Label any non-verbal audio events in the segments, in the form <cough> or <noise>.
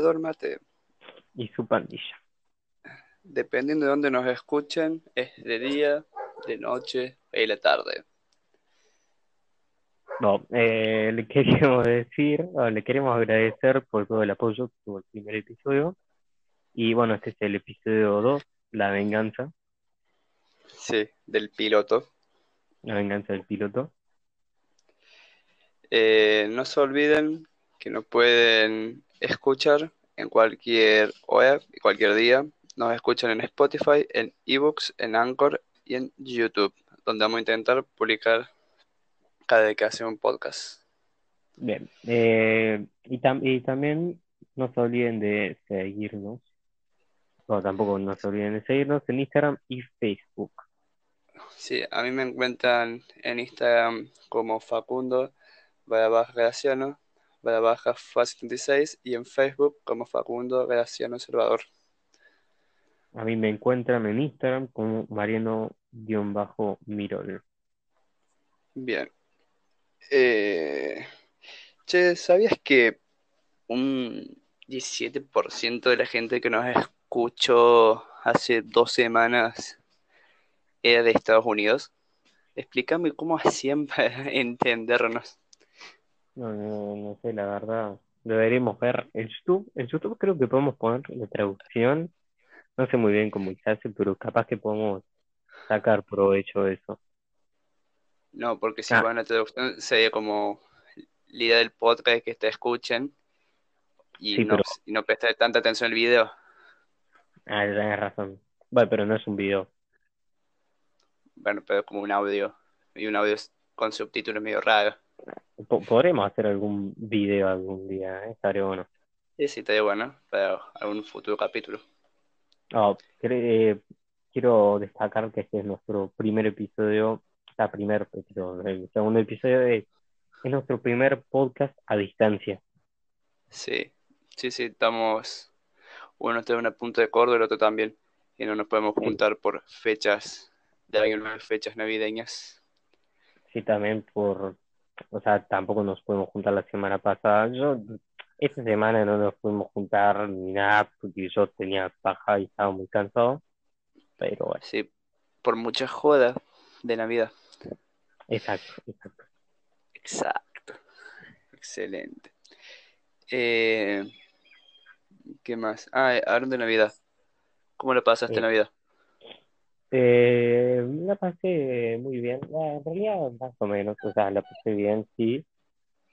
Mate. y su pandilla. Dependiendo de dónde nos escuchen, es de día, de noche y de la tarde. No, eh, le queríamos <laughs> decir, o le queremos agradecer por todo el apoyo que tuvo el primer episodio. Y bueno, este es el episodio 2, La venganza, Sí, del piloto. la venganza del piloto. Eh, no se olviden que nos pueden escuchar en cualquier web y cualquier día. Nos escuchan en Spotify, en eBooks, en Anchor y en YouTube, donde vamos a intentar publicar cada vez que hacemos un podcast. Bien, eh, y, tam- y también no se olviden de seguirnos, no, tampoco no se olviden de seguirnos en Instagram y Facebook. Sí, a mí me encuentran en Instagram como Facundo barra baja Graciano barra baja Fa76 y en Facebook como Facundo Graciano Salvador. A mí me encuentran en Instagram como Mariano-Mirol. Bien. Eh, che, ¿sabías que un 17% de la gente que nos escuchó hace dos semanas era de Estados Unidos? Explícame cómo hacían <laughs> para entendernos. No, no, no sé, la verdad. Deberíamos ver el YouTube. En YouTube creo que podemos poner la traducción. No sé muy bien cómo se hace, pero capaz que podemos sacar provecho de eso. No, porque si Ah. van a traducción sería como la idea del podcast es que te escuchen y Sí, no, pero- y no prestar tanta atención al video. Ah, tenés razón. Bueno, pero no es un video. Bueno, pero como un audio y un audio con subtítulos medio raro. Po- Podremos hacer algún video algún día, ¿eh? Estaría bueno. Sí, sí, estaría bueno para algún futuro capítulo. Cre- eh, quiero destacar que este es nuestro primer episodio, la primer, pero el segundo episodio es, es nuestro primer podcast a distancia. Sí, sí, sí, estamos. Uno está en una punta de Córdoba, el otro también. Y no nos podemos juntar por fechas de nuevo, fechas navideñas. Sí, también por, o sea, tampoco nos pudimos juntar la semana pasada. Yo, esta semana no nos pudimos juntar ni nada porque yo tenía paja y estaba muy cansado. Pero bueno, Sí, por mucha joda de Navidad. exacto, exacto. Exacto. Excelente. Eh, ¿qué más? Ah, eh, de Navidad. ¿Cómo lo pasaste Sí. Navidad? Eh, la pasé muy bien, Ah, en realidad más o menos, o sea, la pasé bien, sí,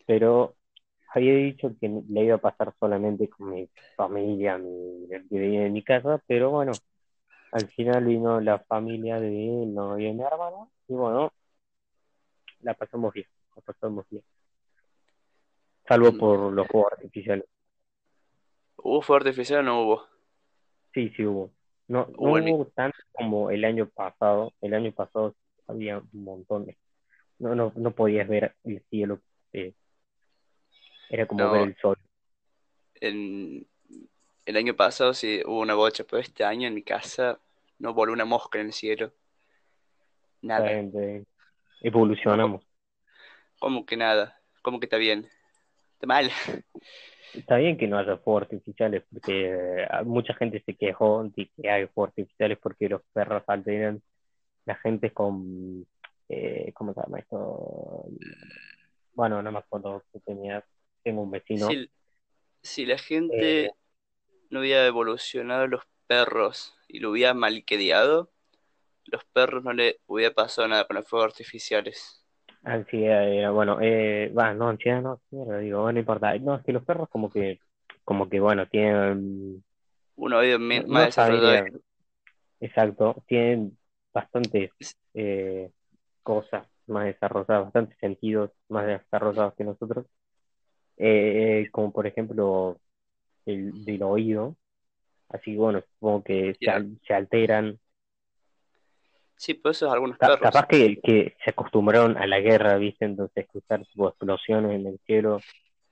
pero había dicho que le iba a pasar solamente con mi familia, mi, el que vivía en mi casa, pero bueno, al final vino la familia de mi novia y mi hermana, y bueno, la pasamos bien, la pasamos bien, salvo Mm. por los fuegos artificiales, ¿Hubo fuego artificial o no hubo? sí, sí hubo, no, no Hubo tanto como el año pasado, el año pasado había un montón de no, no, no podías ver el cielo, eh, era como No. ver el sol. En, el año pasado sí hubo una bocha, pero este año en mi casa no voló una mosca en el cielo. Nada. Evolucionamos. ¿Cómo que nada? ¿Cómo que está bien? Está mal. <laughs> Está bien que no haya fuegos artificiales, porque eh, mucha gente se quejó de que hay fuegos artificiales porque los perros alteran la gente con, eh, ¿cómo se llama esto? Bueno, no me acuerdo que tenía, tengo un vecino. Si, si la gente Eh. no hubiera evolucionado los perros y lo hubiera malcriado, los perros no le hubiera pasado nada con los fuegos artificiales. Ansiedad era, bueno, eh, va, no, ansiedad no, mierda, digo, bueno, no importa. No, es que los perros como que, como que, bueno, tienen, Uno no más desarrollado. exacto, tienen bastantes eh, cosas más desarrolladas, bastantes sentidos más desarrollados que nosotros, Eh, como por ejemplo el del oído, así que bueno, supongo que se, se alteran, Sí, pero eso es algunos perros. capaz que, que se acostumbraron a la guerra, ¿viste? Entonces escuchar tipo, explosiones en el cielo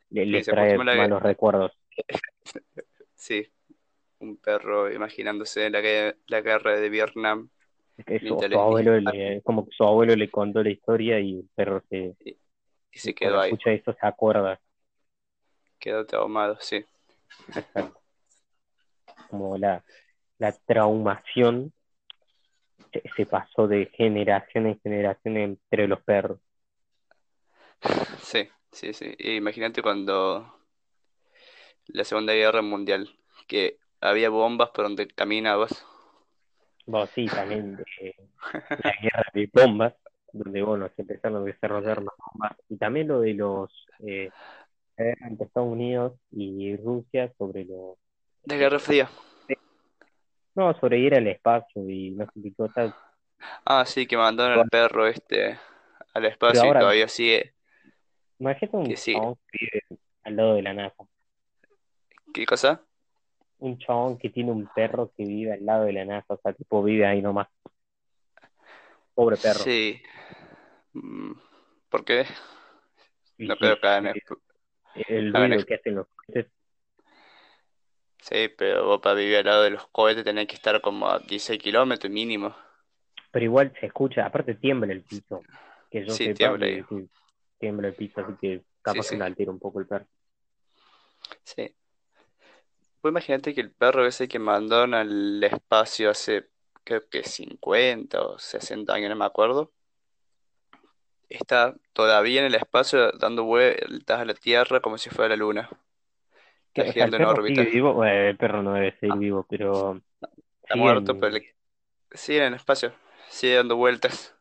le- les se trae malos recuerdos. <laughs> Sí, un perro imaginándose la, la guerra de Vietnam Es que su, su abuelo <laughs> le, como que su abuelo le contó la historia y el perro se, y se cuando quedó ahí, escucha eso se acuerda. quedó traumado, sí. Exacto. Como la, la traumación se, se pasó de generación en generación entre los perros. Sí, sí, sí. E imagínate cuando la Segunda Guerra Mundial, que había bombas por donde caminabas. Sí, también <laughs> de la guerra de bombas, donde bueno, se empezaron a desarrollar más bombas. Y también lo de los eh, entre Estados Unidos y Rusia sobre los De Guerra Fría. No, sobre ir al espacio y no qué cosas. Ah, sí, que mandaron al perro este al espacio y todavía sigue. Imagínate un chabón que vive al lado de la NASA. ¿Qué cosa? Un chabón que tiene un perro que vive al lado de la NASA, o sea, tipo vive ahí nomás. Pobre perro. Sí. Mm, ¿Por qué? No creo que hagan el hagan ruido que hacen los cohetes. Sí, pero vos para vivir al lado de los cohetes tenés que estar como a 16 kilómetros mínimo. Pero igual se escucha, aparte tiembla el piso. Que yo Sí, sepa tiembla que- que tiembla el piso, así que capaz Sí, que sí. le altera un poco el perro. Sí. Vos imagínate que el perro ese que mandaron al espacio hace, creo que 50 o 60 años, no me acuerdo, está todavía en el espacio dando vueltas a la Tierra como si fuera la Luna. Que, Está o sea, el en perro órbita. sigue vivo, bueno, el perro no debe seguir vivo, pero Está muerto, en- pero le- sigue en espacio, sigue dando vueltas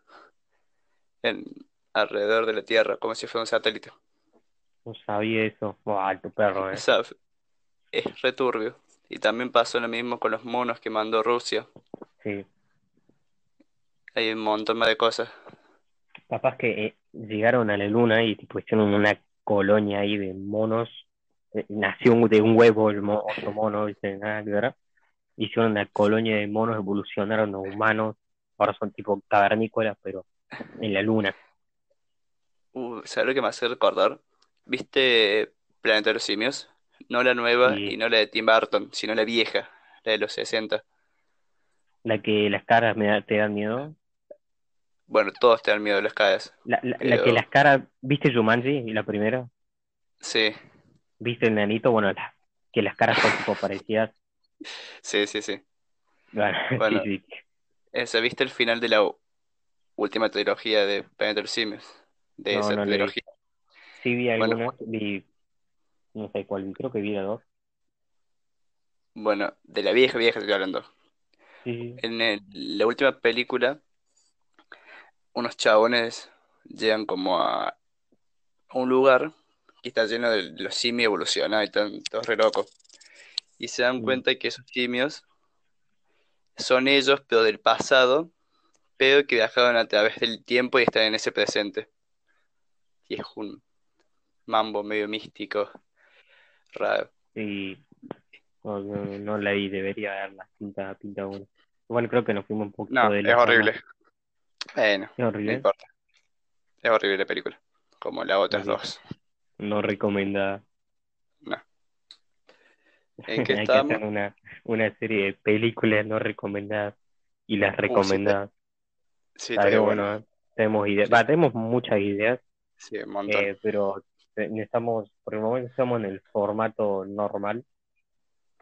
en, alrededor de la Tierra como si fuera un satélite. no sabía eso. Buah, alto perro, <laughs> eh. O sea, es returbio. Y también pasó lo mismo con los monos que mandó Rusia. Sí. Hay un montón más de cosas. Capaz que eh, llegaron a la luna y tipo hicieron una colonia ahí de monos. Eh, nació de un huevo el mo- otro mono, ¿viste? Nada que ver. Hicieron una colonia de monos, evolucionaron a humanos. Ahora son tipo cavernícolas, pero en la luna. Uh, ¿sabes lo que me hace recordar? ¿Viste Planeta de los Simios? No la nueva Sí. y no la de Tim Burton, sino la vieja, la de los 60. La que las caras me da- te dan miedo. Bueno, todos te dan miedo de las caras. La, la, la que las caras, ¿viste Jumanji, la primera? Sí, ¿Viste el nanito? Bueno, la- que las caras son tipo parecidas. sí, sí, sí. Bueno, <laughs> Bueno. sí, sí. ¿viste el final de la última trilogía de los Simios? De No, esa no la vi. trilogía. Sí vi Bueno. algunas, vi, no sé cuál vi, creo que vi la dos. Bueno, de la vieja, vieja estoy hablando. Sí. En el- la última película, unos chabones llegan como a un lugar que está lleno de los simios evolucionados y están todos re locos. Y se dan Mm. cuenta que esos simios son ellos, pero del pasado, pero que viajaron a través del tiempo y están en ese presente. Y es un mambo medio místico, raro. Sí. No, no, no la vi, debería verla, pinta, pinta uno. Igual creo que nos fuimos un poquito No, de es la horrible. Bueno, Es no importa. Es horrible la película, como las otras dos. No recomendada. No. <laughs> ¿En qué Hay que estamos? hacer una, una serie de películas no recomendadas y las recomendadas. Sí, Pero bueno. bueno, tenemos ideas, va, tenemos muchas ideas, Sí, un montón. eh, pero necesitamos, por el momento estamos en el formato normal.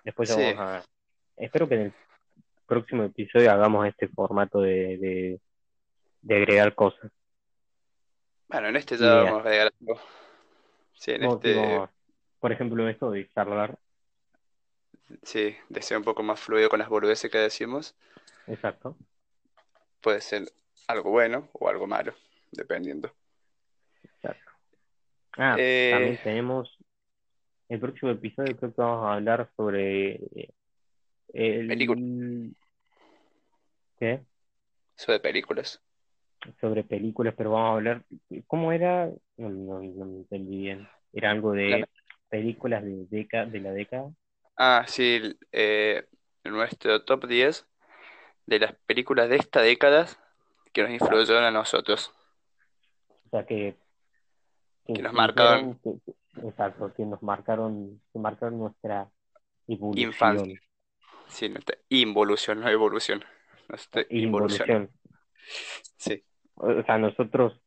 Después Sí. vamos a, espero que en el próximo episodio hagamos este formato de, de, de agregar cosas. Bueno, en este ya Ideas. vamos a agregar algo. Sí, en Como que este, por ejemplo, esto de charlar, sí, de ser un poco más fluido con las boludeces que decimos, exacto. puede ser algo bueno o algo malo, dependiendo. exacto. Ah, Eh, también tenemos el próximo episodio, creo que vamos a hablar sobre eh, el, Película. ¿qué? Sobre películas. Sobre películas, pero vamos a hablar, ¿cómo era? No, no, no me entendí bien. Era algo de La- películas de, década, de la década. Ah, sí, eh, nuestro top 10 de las películas de esta década que nos influyeron a nosotros. O sea, que, Que nos marcaron. que- exacto, que nos marcaron, que marcaron nuestra evolución, Infancia. Sí, nuestra involución, no evolución. Nuestra involución. involución. Sí, O sea, nosotros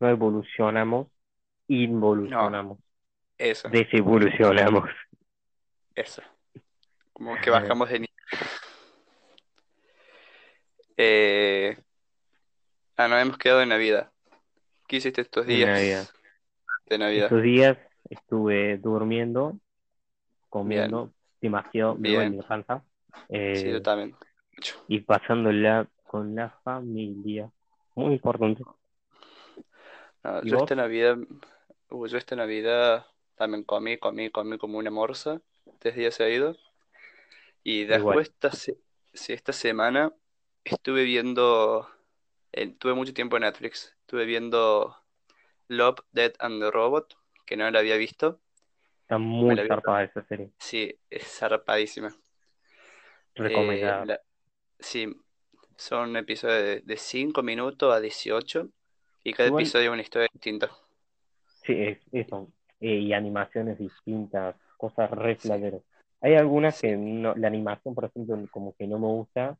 no evolucionamos, involucionamos, eso. desevolucionamos. Eso. Como que bajamos de nivel. Eh... Ah, nos hemos quedado en Navidad. ¿Qué hiciste estos días Navidad. de Navidad? Estos días estuve durmiendo, comiendo demasiado, me Bien. la panza, eh, Sí, yo también. Mucho. y pasándola con la familia. Muy importante. No, ¿Y yo vos? esta Navidad, uh, yo esta Navidad también comí, comí, comí como una morsa, tres días seguidos. Y después esta, se- esta semana estuve viendo, eh, tuve mucho tiempo en Netflix, estuve viendo Love, Death and the Robot, que no la había visto. Está muy zarpada esa serie. Sí, es zarpadísima. Eh, Recomendada. sí, son episodios de 5 minutos a 18 y cada Igual- episodio es una historia distinta. Sí, es eso. Eh, y animaciones distintas, cosas re flateras. Hay algunas que no, la animación, por ejemplo, como que no me gusta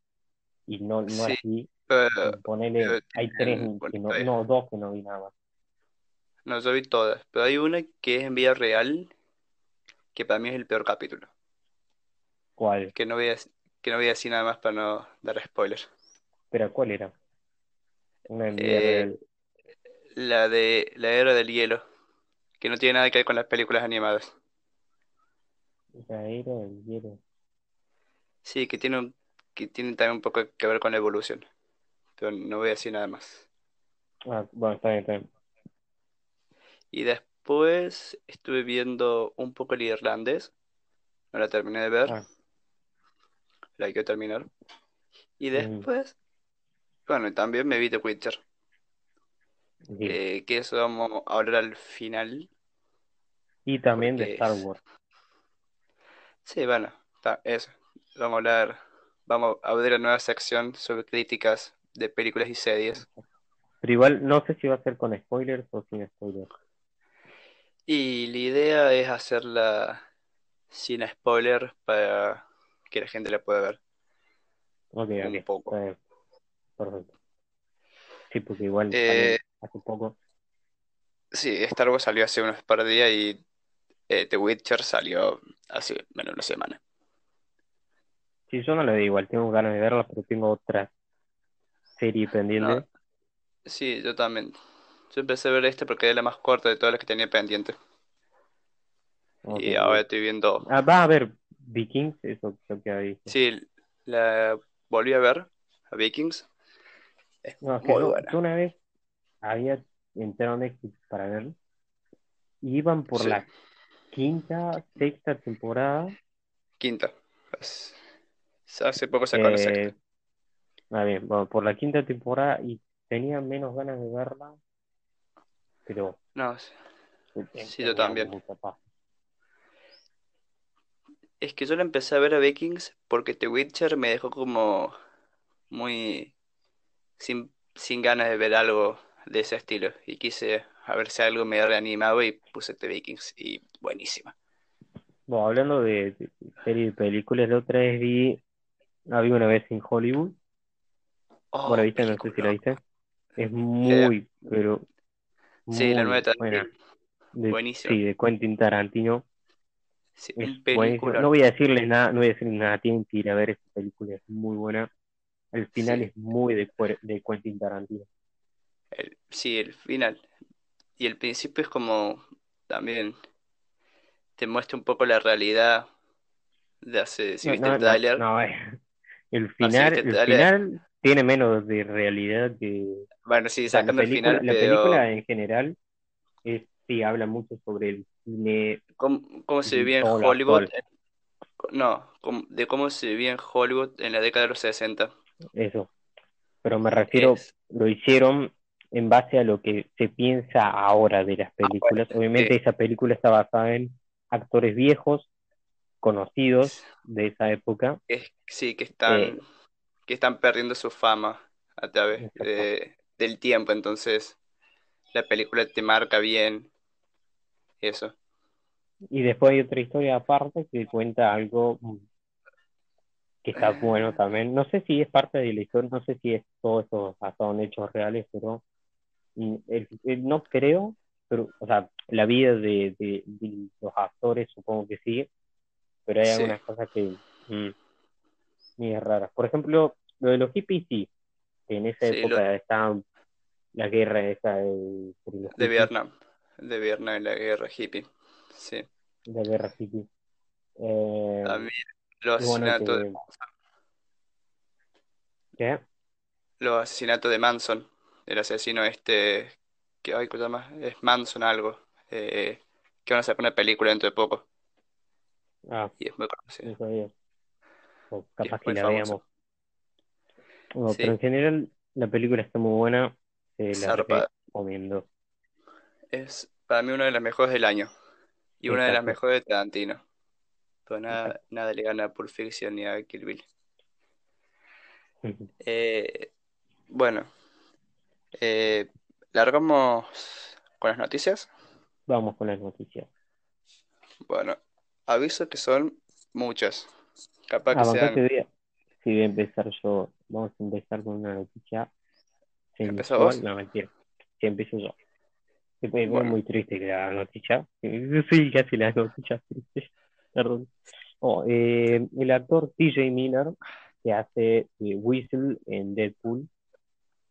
y no, no Sí, así. Pero, Ponele, pero hay tres que no, no, dos que no vi nada más. no, yo vi todas, pero hay una que es en vida real, que para mí es el peor capítulo, ¿Cuál? que no voy a, que no voy a decir nada más para no dar spoiler. Pero ¿cuál era? Una Eh, real. La de la era del hielo, que no tiene nada que ver con las películas animadas. La era del hielo. Sí, que tiene un- que tiene también un poco que ver con la evolución, pero no voy a decir nada más. Ah, bueno, está bien, está bien. Y después estuve viendo un poco el irlandés, no la terminé de ver, Ah, la quiero terminar. Y Mm. después, bueno, y también me vi The Witcher, sí. eh, que eso vamos a hablar al final, Y también de porque Star es- Wars. Sí, bueno, está, eso. Vamos a hablar, vamos a abrir la nueva sección sobre críticas de películas y series. Pero igual no sé si va a ser con spoilers o sin spoilers. Y la idea es hacerla sin spoiler para que la gente la pueda ver Ok, un poco. está bien. Perfecto. Sí, porque igual Eh, hace poco. sí, Star Wars salió hace unos par de días y eh, The Witcher salió hace menos de una semana. Sí, yo no lo digo igual, tengo ganas de verla, pero tengo otra serie No, pendiente. sí, yo también. Yo empecé a ver esta porque es la más corta de todas las que tenía pendiente. Y ahora estoy viendo. Ah, va a ver Vikings, eso creo que visto. Sí, la volví a ver, a Vikings. Es No, que buena. yo una vez había entrado Netflix para ver y iban por Sí, la quinta, sexta temporada. quinta. Hace poco sacaron la sexta. Eh, ah, bien, bueno, por la quinta temporada y tenía menos ganas de verla, pero No, eh, sí, yo también. Es que yo la empecé a ver a Vikings porque The Witcher me dejó como muy sin, sin ganas de ver algo de ese estilo. Y quise a ver si algo me reanimado y puse The Vikings y buenísima. Bueno, hablando de, de serie de películas, la otra vez vi, había una vez en Hollywood, ¿vos la Oh, viste? No sé si la viste. Es muy, pero sí, la nueva buena. Tarantino. De, Buenísima. sí, de Quentin Tarantino. Sí, Es película. No voy a decirles nada, no voy a decirles nada, tienen que ir a ver esta película, es muy buena. El final Sí, es muy de, de Quentin Tarantino. el, sí, el final. Y el principio es como también te muestra un poco la realidad de hace, si No, viste el no, no, tráiler, no, eh, el si final, el el final tiene menos de realidad que, bueno, sí, o sea, la sacando el final, la pero película en general es, sí, habla mucho sobre el cine cómo, cómo se vivía en Hollywood, no, de cómo se vivía en Hollywood en la década de los 60. Eso. Pero me refiero, Es, lo hicieron en base a lo que se piensa ahora de las ah, bueno, películas. Obviamente esa película está basada en actores viejos, conocidos de esa época. es- sí, que Eh, están, que están perdiendo su fama a través de- del tiempo, entonces la película te marca bien eso. Y después hay otra historia aparte que cuenta algo que está bueno también. No sé si es parte de la historia, no sé si es todo eso basado en hechos reales, pero mm, el- el- no creo, pero, o sea, la vida de, de- de los actores supongo que sí, pero hay Sí. algunas cosas que mm, ni raras. Por ejemplo, lo de los hippies, sí, que en esa Sí, lo- época estaba la guerra esa de, De Vietnam. De Vietnam y la guerra hippie. Sí. la guerra hippie. Eh, También los asesinatos de que, ¿qué? los asesinatos de Manson, el asesino este, que ay. Es Manson algo, eh, que van a sacar una película dentro de poco Ah, y es muy conocido. O capaz que la famoso. veamos. Sí. pero en general la película está muy buena, se la recomiendo. Es para mí una de las mejores del año y una de las mejores de Tarantino. Pero nada, nada le gana a Pulp Fiction ni a Kill Bill. Eh, bueno, eh, largamos con las noticias. Vamos con las noticias. Bueno, aviso que son muchas. Capaz que sean. voy a- sí, voy a empezar yo. Vamos a empezar con una noticia ¿Empezó vos? No, mentira. Sí, empiezo yo. Pues, Bueno. Es muy triste que la noticia. Sí, casi la noticia triste. Perdón. Oh, eh, el actor TJ Miller, que hace Whistle en Deadpool,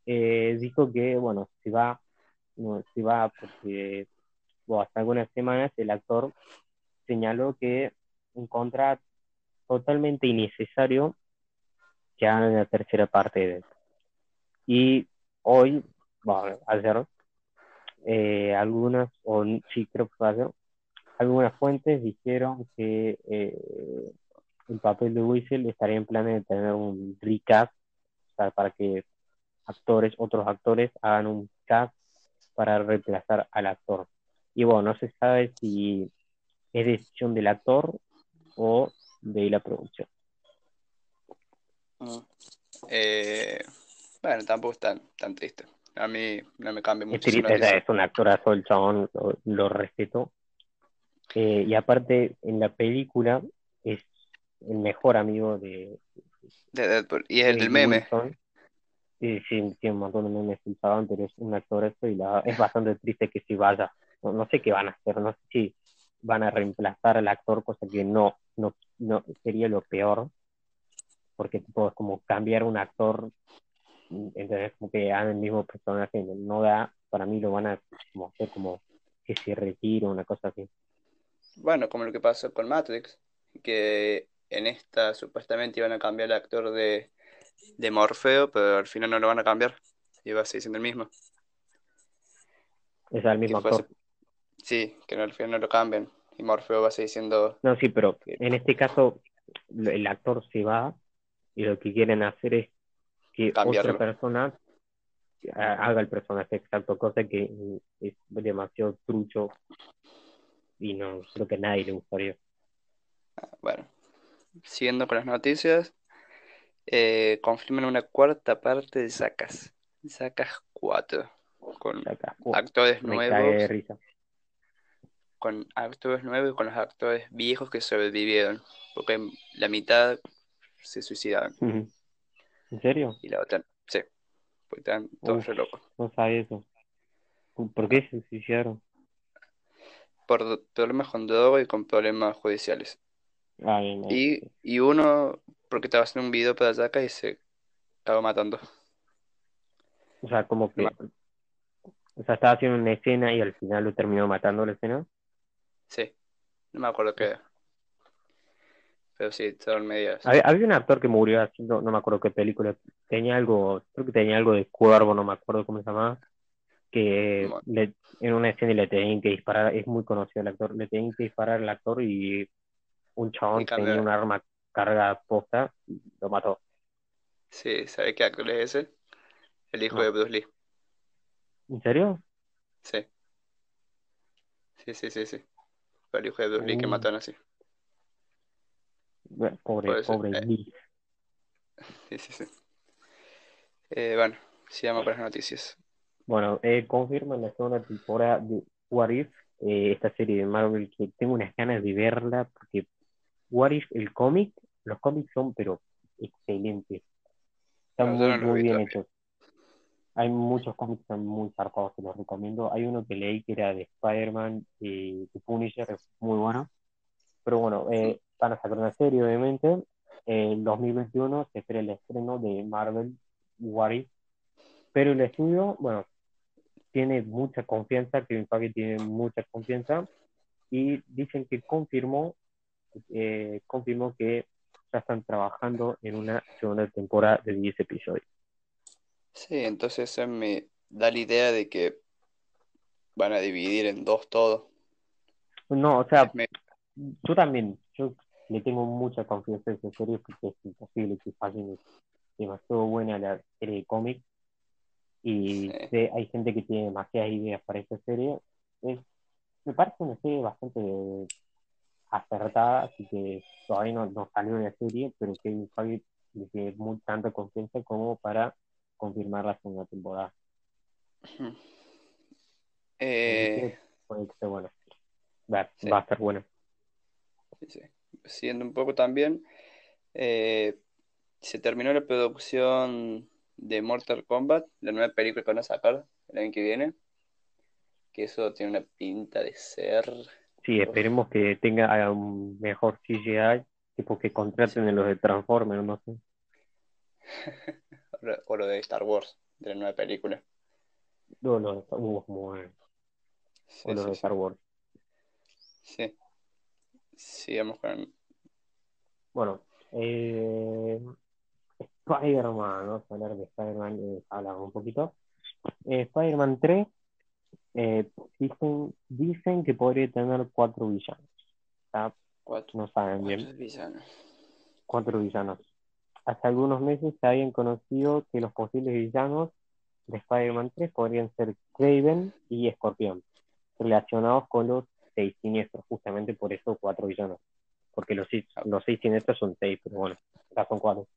eh, dijo que, bueno, se va, no, se va porque bueno, hasta algunas semanas el actor señaló que encontraba totalmente innecesario que hagan la tercera parte de Deadpool. Y hoy, bueno, ayer, eh, algunas, o sí creo que fue ayer, algunas fuentes dijeron que eh, el papel de Whistle estaría en planes de tener un recast, o sea, para que actores, otros actores hagan un cast para reemplazar al actor. Y bueno, no se sabe si es decisión del actor o de la producción. Mm. Eh, bueno, tampoco es tan, tan triste. A mí no me cambia Es mucho sea, noticia. es un actorazo, el chabón, lo, lo respeto. Eh, y aparte, en la película es el mejor amigo de, De Deadpool. Y es el del meme. Sí, sí, tiene un montón de memes chabón, pero es un actorazo y la, es bastante triste que si vaya. No, no sé qué van a hacer, no sé si van a reemplazar al actor, cosa que no, no, no sería lo peor, porque tipo, es como cambiar un actor, entonces como que hagan el mismo personaje, no, no da, para mí lo van a como hacer como que se retire, una cosa así. Bueno, como lo que pasó con Matrix, que en esta supuestamente iban a cambiar el actor de, de Morfeo, pero al final no lo van a cambiar. Y va a seguir siendo el mismo. Es el mismo fue actor. Sí, que no, al final no lo cambian. Y Morfeo va a seguir siendo. No, sí, pero en este caso el actor se va y lo que quieren hacer es que Cambiarlo. otra persona ha- haga el personaje exacto, cosa que es demasiado trucho y no creo que a nadie le gustaría. Bueno, siguiendo con las noticias, eh, confirman una cuarta parte de Sacas. Sacas 4. Con actores me cae de nuevos, risa. con actores nuevos y con los actores viejos que sobrevivieron. Porque la mitad se suicidaron. ¿En serio? Y la otra, sí. Porque están todos Uf. re locos. No sabía eso. ¿Por qué se suicidaron? Por problemas con droga y con problemas judiciales. Ah, bien, bien. Y, y uno, porque estaba haciendo un video para Sacas y se acabó matando. O sea, como que... O sea, estaba haciendo una escena y al final lo terminó matando la escena. Sí, no me acuerdo qué. Pero sí, fueron medias. Había, había un actor que murió haciendo, no me acuerdo qué película, tenía algo, creo que tenía algo de cuervo, no me acuerdo cómo se llamaba, que Bueno. le- en una escena le tenían que disparar, es muy conocido el actor, le tenían que disparar al actor y un chabón tenía un arma cargada posta y lo mató. Sí, ¿sabes qué actor es ese? El hijo No. de Bruce Lee. ¿En serio? Sí. Sí, sí, sí, sí. Fue el hijo de Bruce Lee que Uh. mataron así. Bueno, Pobre, pobre eh. Lee. <laughs> Sí, sí, sí. Eh, bueno, sigamos con las noticias. Bueno, eh, confirman la segunda temporada de What If, eh, esta serie de Marvel que tengo unas ganas de verla porque What If, el cómic, los cómics son pero excelentes. Están No, muy, muy bien hechos. Hay muchos cómics que están muy zarpados, te los recomiendo. Hay uno que leí que era de Spider-Man y de Punisher, es muy bueno. Pero bueno, eh, van a sacar una serie, obviamente. En 2021 se espera el estreno de Marvel What If, pero el estudio, bueno, tiene mucha confianza, Kevin Feige tiene mucha confianza y dicen que confirmó, eh, confirmó que ya están trabajando en una segunda temporada de 10 episodios. Sí, entonces eso me da la idea de que van a dividir en dos todo. No, o sea, Me- yo también, yo le tengo mucha confianza en esa serie porque es imposible que fallen. Es demasiado buena la serie de cómics y Sí. sé- hay gente que tiene demasiadas ideas para esa serie. Es, me parece una serie bastante acertada, así que todavía no, no salió una serie, pero Kevin Feige le tiene muy tanta confianza como para confirmar la segunda temporada. Eh, puede que bueno. Va, Sí. va a estar bueno. sí, sí. Siguiendo un poco también, eh, se terminó la producción de Mortal Kombat, la nueva película que van a sacar el año que viene, que eso tiene una pinta de ser... Sí, esperemos que tenga un mejor CGI, tipo que contraten en los de Transformers, no sé. <laughs> o lo de Star Wars, de la nueva película. No, de Star Wars, muy. Sí, O los sí, de sí. Star Wars. Sí. Sigamos con... Bueno, eh, Spider-Man, vamos a hablar de Spider-Man, eh, hablamos un poquito. Eh, Spider-Man 3, eh, dicen, dicen que podría tener cuatro villanos. Cuatro, No saben bien. cuatro villanos. cuatro villanos. Hace algunos meses se habían conocido que los posibles villanos de Spider-Man 3 podrían ser Craven y Escorpión, relacionados con los seis siniestros, justamente por eso cuatro villanos. Porque los, seis- los seis siniestros son seis, pero bueno, acá son cuatro.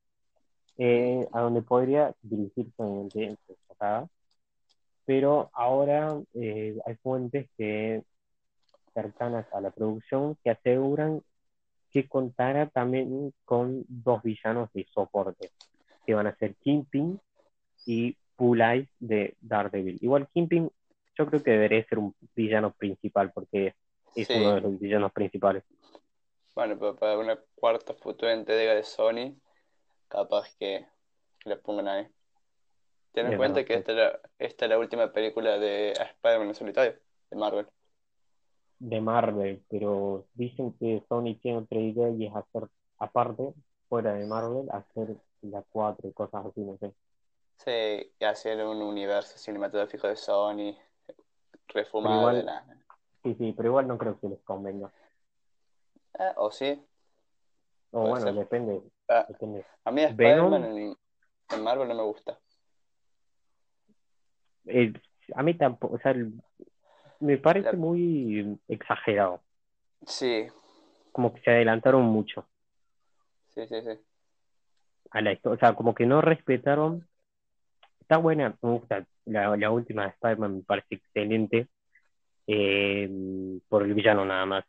Eh, a donde podría dirigirse obviamente en esta saga. Pero ahora eh, hay fuentes que cercanas a la producción que aseguran que contara también con dos villanos de soporte, que van a ser Kingpin y Eyes de Daredevil. Igual Kingpin yo creo que debería ser un villano principal porque es Sí. uno de los villanos principales. Bueno, pero para una cuarta futura entrega de Sony, capaz que, la pongan ahí. Ten en Es cuenta verdad, que esta es, la, esta es la última película de Spider-Man en solitario, de Marvel. de Marvel, pero dicen que Sony tiene otra idea y es hacer, aparte, fuera de Marvel, hacer la 4 y cosas así, no sé. Sí, y hacer un universo cinematográfico de Sony, refumado igual- de la... Sí, sí, pero igual no creo que les convenga. Ah, o sí. O bueno, ser. depende, Ah, depende. a mí Venom. Spider-Man en, en Marvel no me gusta. Eh, a mí tampoco, o sea, el- me parece La- muy exagerado, Sí, como que se adelantaron mucho sí, sí, sí. a la historia, o sea, como que no respetaron. Está buena, me gusta, la, la última de Spider-Man me parece excelente, eh, por el villano nada más,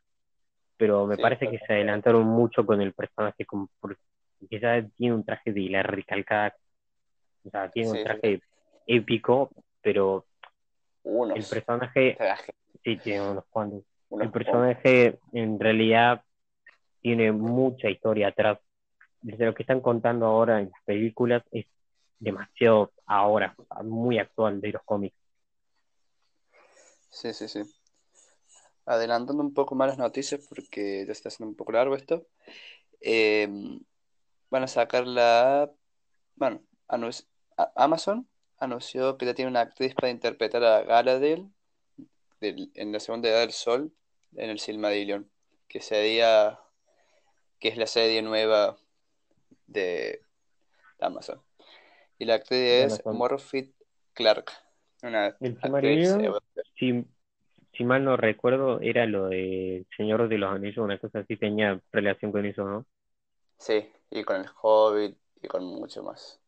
pero me Sí, parece que se adelantaron mucho con el personaje, como porque ya tiene un traje de la recalcada, o sea, tiene Sí, un traje épico, pero el personaje sí tiene unos cuantos. unos El personaje en realidad tiene mucha historia atrás. Desde lo que están contando ahora en las películas es demasiado ahora, muy actual de los cómics. Sí, sí, sí. Adelantando un poco más las noticias porque ya está haciendo un poco largo esto. eh, van a sacar la... Bueno, Amazon anunció que ya tiene una actriz para interpretar a Galadriel del- en la Segunda Edad del Sol en el Silmarillion, que sería... que es la serie nueva de Amazon. Y la actriz es. Morphy Clark, una actriz europea. Si, mal no recuerdo, era lo de Señor de los Anillos, una cosa así, tenía relación con eso, ¿no? Sí, y con el Hobbit y con mucho más.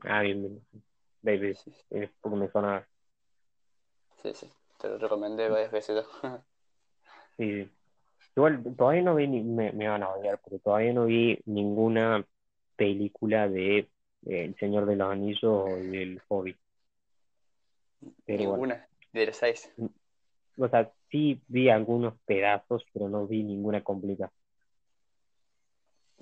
Ah, bien, bien. Baby, Sí, es porque me sonaba. sí, sí. Te lo recomendé varias veces. <laughs> Sí. Igual, todavía no vi, ni, me, me van a odiar, pero todavía no vi ninguna película de eh, El Señor de los Anillos o del Hobbit. Pero bueno, Ninguna de las seis. O sea, sí vi algunos pedazos, pero no vi ninguna completa.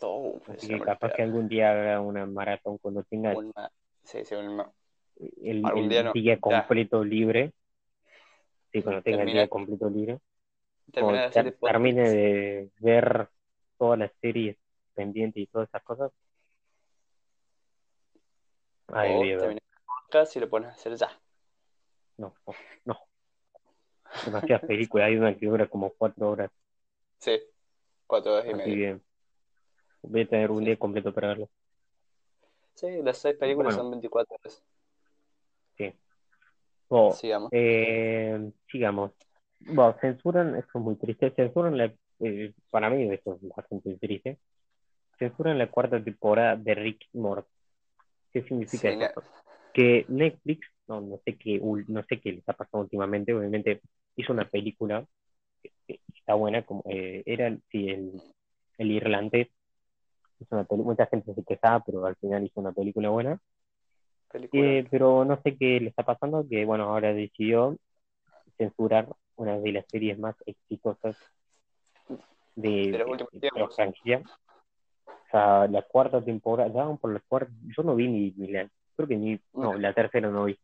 Oh, Así que capaz que algún día haga una maratón cuando tenga Una- sí, sí, una- el, el día no. día Ya. completo libre. Sí, cuando tenga el Termina, día completo libre. termina de ter- el termine podcast. de ver todas las series pendientes y todas esas cosas, ahí O termina el podcast y lo pones a hacer ya. No, no, no. Demasiadas películas. Hay una que dura como cuatro horas. Sí, cuatro horas y Así media. que voy a tener un Sí. día completo para verlo. Sí, las seis películas Bueno. son 24 horas. Sí. Bueno, Sigamos. eh, sigamos. Bueno, censuran, esto es muy triste, censuran la, eh, para mí esto es bastante triste, censuran la cuarta temporada de Rick y Morty. ¿Qué significa Sí, eso? Que Netflix, no, no sé qué, no sé qué le está pasando últimamente, obviamente hizo una película que está buena, como eh, era el- sí, el, el irlandés, hizo una mucha gente se quejaba, pero al final hizo una película buena. película. Eh, pero no sé qué le está pasando, que bueno, ahora decidió censurar una de las series más exitosas de, De los últimos de la tiempos. franquicia. O sea, la cuarta temporada, ya por la cuarta, yo no vi ni, ni la, creo que ni, no, la tercera no vi.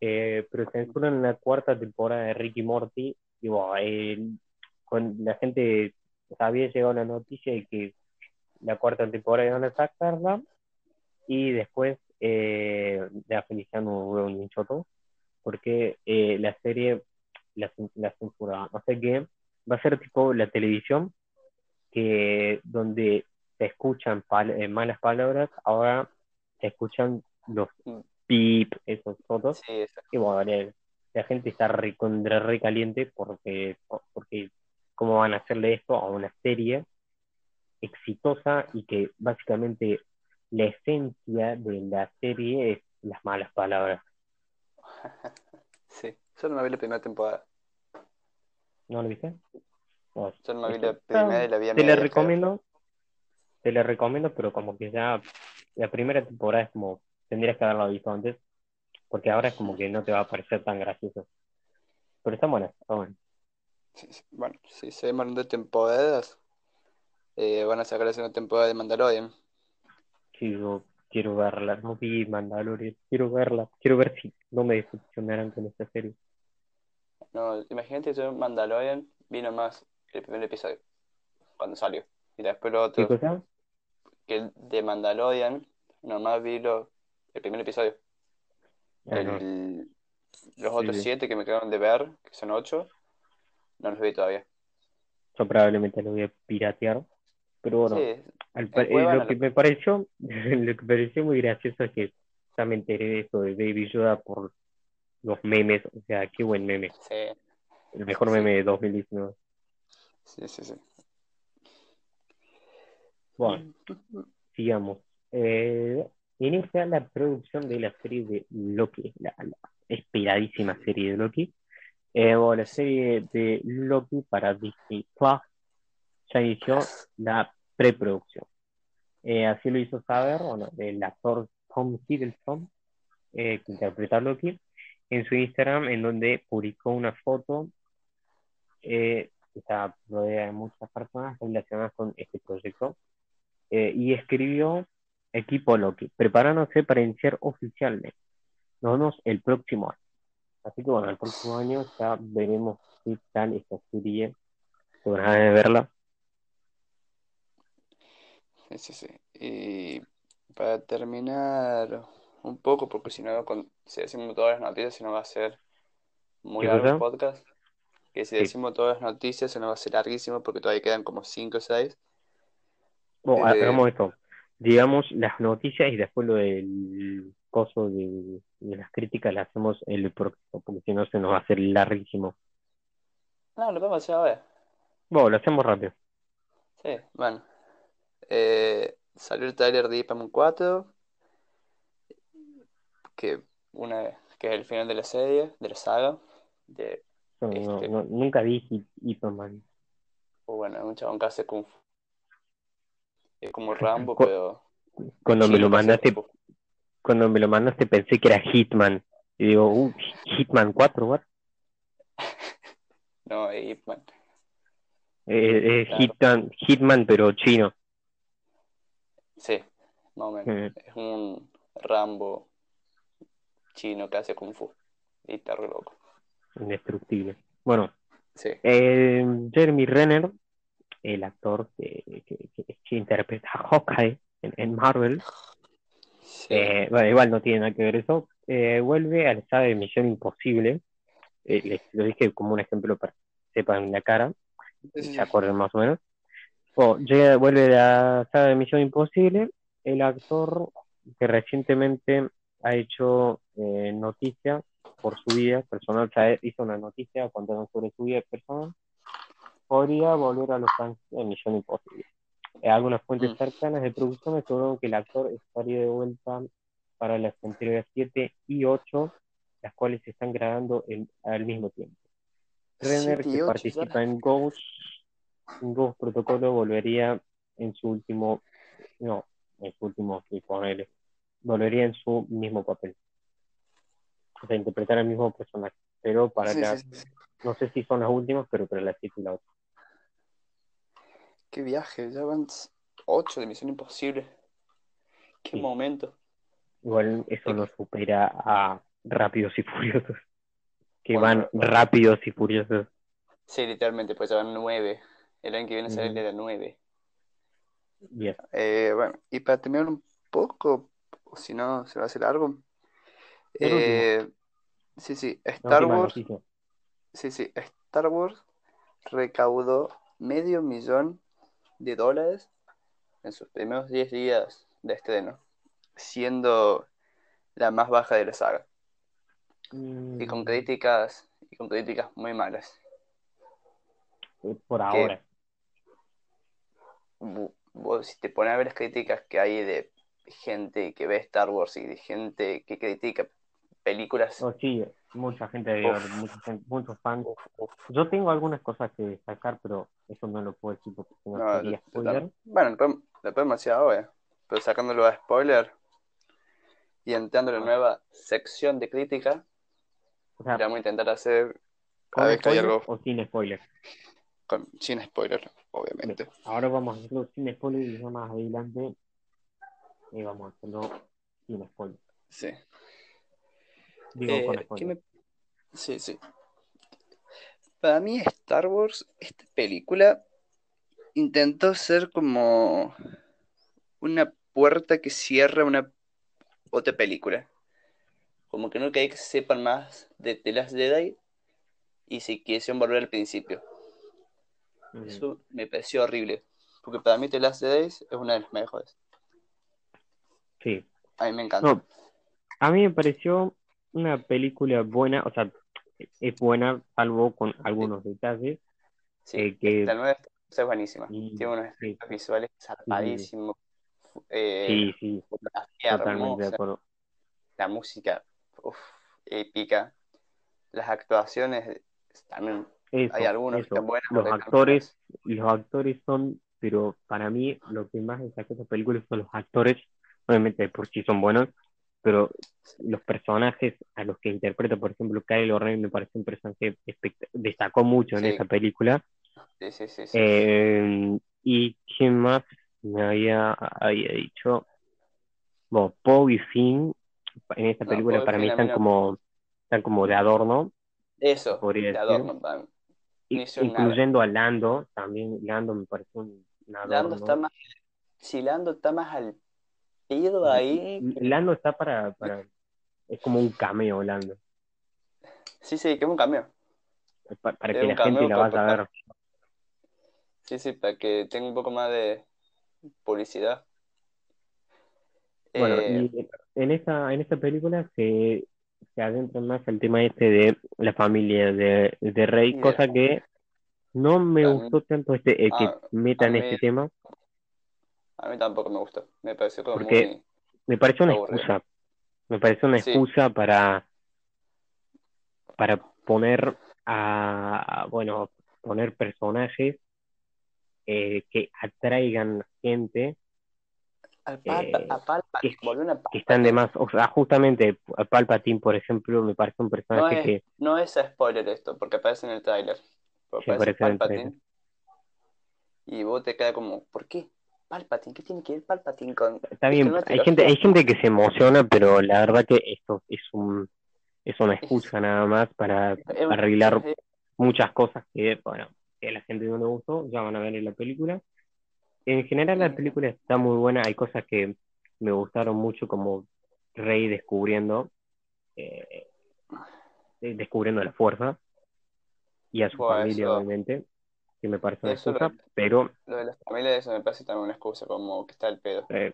Eh, pero censuran la cuarta temporada de Ricky Morty, y bueno, eh, con la gente, o había llegado la noticia de que la cuarta temporada iban a sacarla, y después eh, la felicidad no hubo ni choto, porque eh, la serie la, la censuraban. O sea que va a ser tipo la televisión, que donde se escuchan pal- eh, malas palabras, ahora se escuchan los Mm. Pip, esos fotos, Sí, y bueno, la, la gente está recontra re caliente porque, porque cómo van a hacerle esto a una serie exitosa y que básicamente la esencia de la serie es las malas palabras. <laughs> Sí, yo no me vi la primera temporada. ¿No lo viste? No, Yo no me vi la primera y la vi a te la recomiendo, te la recomiendo, pero como que ya la primera temporada es como, tendrías que haberla visto antes, porque ahora es como que no te va a parecer tan gracioso. Pero está buena, está buena. Sí, sí. Bueno, si seguimos hablando de temporadas, eh, van a sacar la segunda temporada de Mandalorian. Sí, yo quiero verla, no vi Mandalorian, quiero verla, quiero ver si no me decepcionarán con esta serie. No, imagínate yo Mandalorian vi nomás el primer episodio, cuando salió. Y después lo ¿Qué otro, cosa? que el de Mandalorian, nomás vi lo, el primer episodio. Ah. El- los otros sí. siete que me quedaron de ver, que son ocho, no los vi todavía. Yo probablemente lo voy a piratear, pero bueno, Sí, al eh, lo que lo- me pareció, <laughs> lo que me pareció muy gracioso es que ya me enteré de esto de Baby Yoda por los memes, o sea, qué buen meme, sí, el mejor meme de 2019. sí, sí, sí. Bueno, sigamos. Eh, inicia la producción de la serie de Loki, la, la esperadísima serie de Loki. Eh, bueno, la serie de Loki para Disney Plus ya inició la preproducción. Eh, así lo hizo saber bueno, el actor Tom Hiddleston, eh, que interpreta a Loki, en su Instagram, en donde publicó una foto eh, que está rodeada de muchas personas relacionadas con este proyecto, eh, y escribió equipo Loki, preparándose para iniciar oficialmente. Nos vemos el próximo año. Así que bueno, el próximo año ya veremos qué tal esta serie. De verla. Sí, sí, sí. Y para terminar un poco, porque si no, con- si decimos todas las noticias, si no va a ser muy ¿Qué largo el podcast. Que si Sí. decimos todas las noticias, se nos va a hacer larguísimo porque todavía quedan como 5 o 6. Bueno, Eh, hagamos esto. Digamos las noticias y después lo del coso de, de las críticas las hacemos el próximo, porque si no se nos va a hacer larguísimo. No, lo podemos hacer ahora. Bueno, lo hacemos rápido. Sí, bueno. Eh, salió el trailer de Ip Man 4, que, una, que es el final de la serie, de la saga. De, no- Este. no- nunca vi Hitman. o bueno, un chabón que hace Kung Fu. Es como Rambo, Cu- pero Cuando me lo mandaste, cuando me lo mandaste pensé que era Hitman. Y digo, uh, Hitman 4, what? <laughs> No, es Ip Man. Eh, eh, Claro. Hitman, Hitman, pero chino. Sí, más o menos. Mm. Es un Rambo chino que hace Kung Fu. Y está re loco. Indestructible. Bueno, Sí. eh, Jeremy Renner, el actor que, que- que- interpreta a Hawkeye en, en Marvel, Sí. eh, bueno, igual no tiene nada que ver eso, eh, vuelve a la saga de Misión Imposible. Eh, les lo dije como un ejemplo para que sepan la cara, Sí, se acuerdan más o menos. Bueno, llega, vuelve a la saga de Misión Imposible, el actor que recientemente ha hecho eh, noticia por su vida personal, o sea, hizo una noticia contando sobre su vida personal, podría volver a los fans de Misión Imposible. Eh, algunas fuentes Mm. cercanas de producción aseguraron que el actor estaría de vuelta para las entregas 7 y 8, las cuales se están grabando en- al mismo tiempo. Renner, que participa en Ghost, en Ghost Protocolo, volvería en su último, no, en su último, sí, ponele, volvería en su mismo papel. O sea, interpretar al mismo personaje, pero para Sí, las, sí, sí. no sé si son las últimas, pero para las 7 y la 8. Qué viaje, ya van ocho de Misión Imposible. Qué Sí. momento. Igual eso no supera a Rápidos y Furiosos, que Bueno, van rápidos y furiosos. Sí, literalmente, pues ya van nueve. El año que viene será el Ujú. de la nueve. Yes. Eh, bueno, y para terminar un poco, o si no, se va a hacer largo. Eh, sí, sí, Star Wars. noticia. Sí, sí, Star Wars recaudó medio millón de dólares en sus primeros 10 días de estreno, siendo la más baja de la saga. Y con Mm, críticas, y con críticas muy malas. Por ahora. Vos, si te pones a ver las críticas que hay de gente que ve Star Wars y de gente que critica películas, Oh, sí, mucha gente mucha gente- muchos fans. Yo tengo algunas cosas que destacar, pero eso no lo puedo decir porque no no, sería spoiler. bueno, lo podemos, decir ahora, pero sacándolo a spoiler y entrando en la nueva sección de crítica, O sea, le vamos a intentar hacer a ¿con ver hay algo o sin spoiler? con, sin spoiler, obviamente. Bien, Ahora vamos a hacerlo sin spoiler y ya más adelante eh, vamos a hacerlo sin spoiler. Sí. Digo Eh, con ¿qué spoiler. me- Sí, sí. Para mí Star Wars, esta película, intentó ser como una puerta que cierra una otra película. Como que no quería que sepan más de The Last Jedi y si quisieron volver al principio. Mm, Eso me pareció horrible. Porque para mí The Last Jedi es una de las mejores. Sí. A mí me encanta. No, a mí me pareció una película buena, o sea, es buena, salvo con algunos detalles. Sí, eh, que- la nueva es buenísima. Tiene unos sí, efectos visuales zarpadísimos. Eh, sí, sí, fotografía totalmente de acuerdo. la música uf, épica. Las actuaciones también Eso, hay algunos que están buenas. Los actores, los actores son, pero para mí lo que más destaca de esta película son los actores, obviamente por sí son buenos, pero los personajes a los que interpreta, por ejemplo, Kylo Ren me parece un personaje destacó mucho en Sí. esa película. Sí, sí, sí, sí. Eh, y quién más me había, había dicho, bueno, Poe y Finn en esta película para mí están como, están como de adorno, Eso, podría de adorno para nada. incluyendo a Lando, también Lando me parece un, un adorno. Lando está más. Si Lando está más al ahí. Lando está para, para, es como un cameo Lando, Sí, sí, que es un cambio. pa- para que la gente cameo la vaya a ver. Sí, sí, para que tenga un poco más de publicidad. Bueno, Eh, y en esta, en esta película se, se adentra más al tema este de la familia de, de Rey, cosa que no me gustó tanto este, eh, que Ah, metan este tema, a mí tampoco me gustó. Me pareció como Porque- muy. me pareció una Aburrido. excusa, me pareció una Sí. excusa para, para poner a, bueno, poner personajes eh, que atraigan gente Al Palpa, Eh, a Palpa, que- están de Palpatine. más, o sea, justamente a Palpatine, por ejemplo, me parece un No personaje es, que no es spoiler esto, porque aparece en el tráiler. Aparece en el Palpatine. Y vos te queda como, ¿por qué? Palpatine, ¿qué tiene que ver Palpatine con...? Está bien, hay gente, hay gente que se emociona, pero la verdad que esto es un es una excusa nada más para arreglar muchas cosas que, bueno, que a la gente no le gustó, ya van a ver en la película. En general la película está muy buena, hay cosas que me gustaron mucho como Rey descubriendo eh, descubriendo la fuerza y a su familia obviamente que me parece una excusa pero lo de las familias eso me parece también una excusa como que está el pedo eh,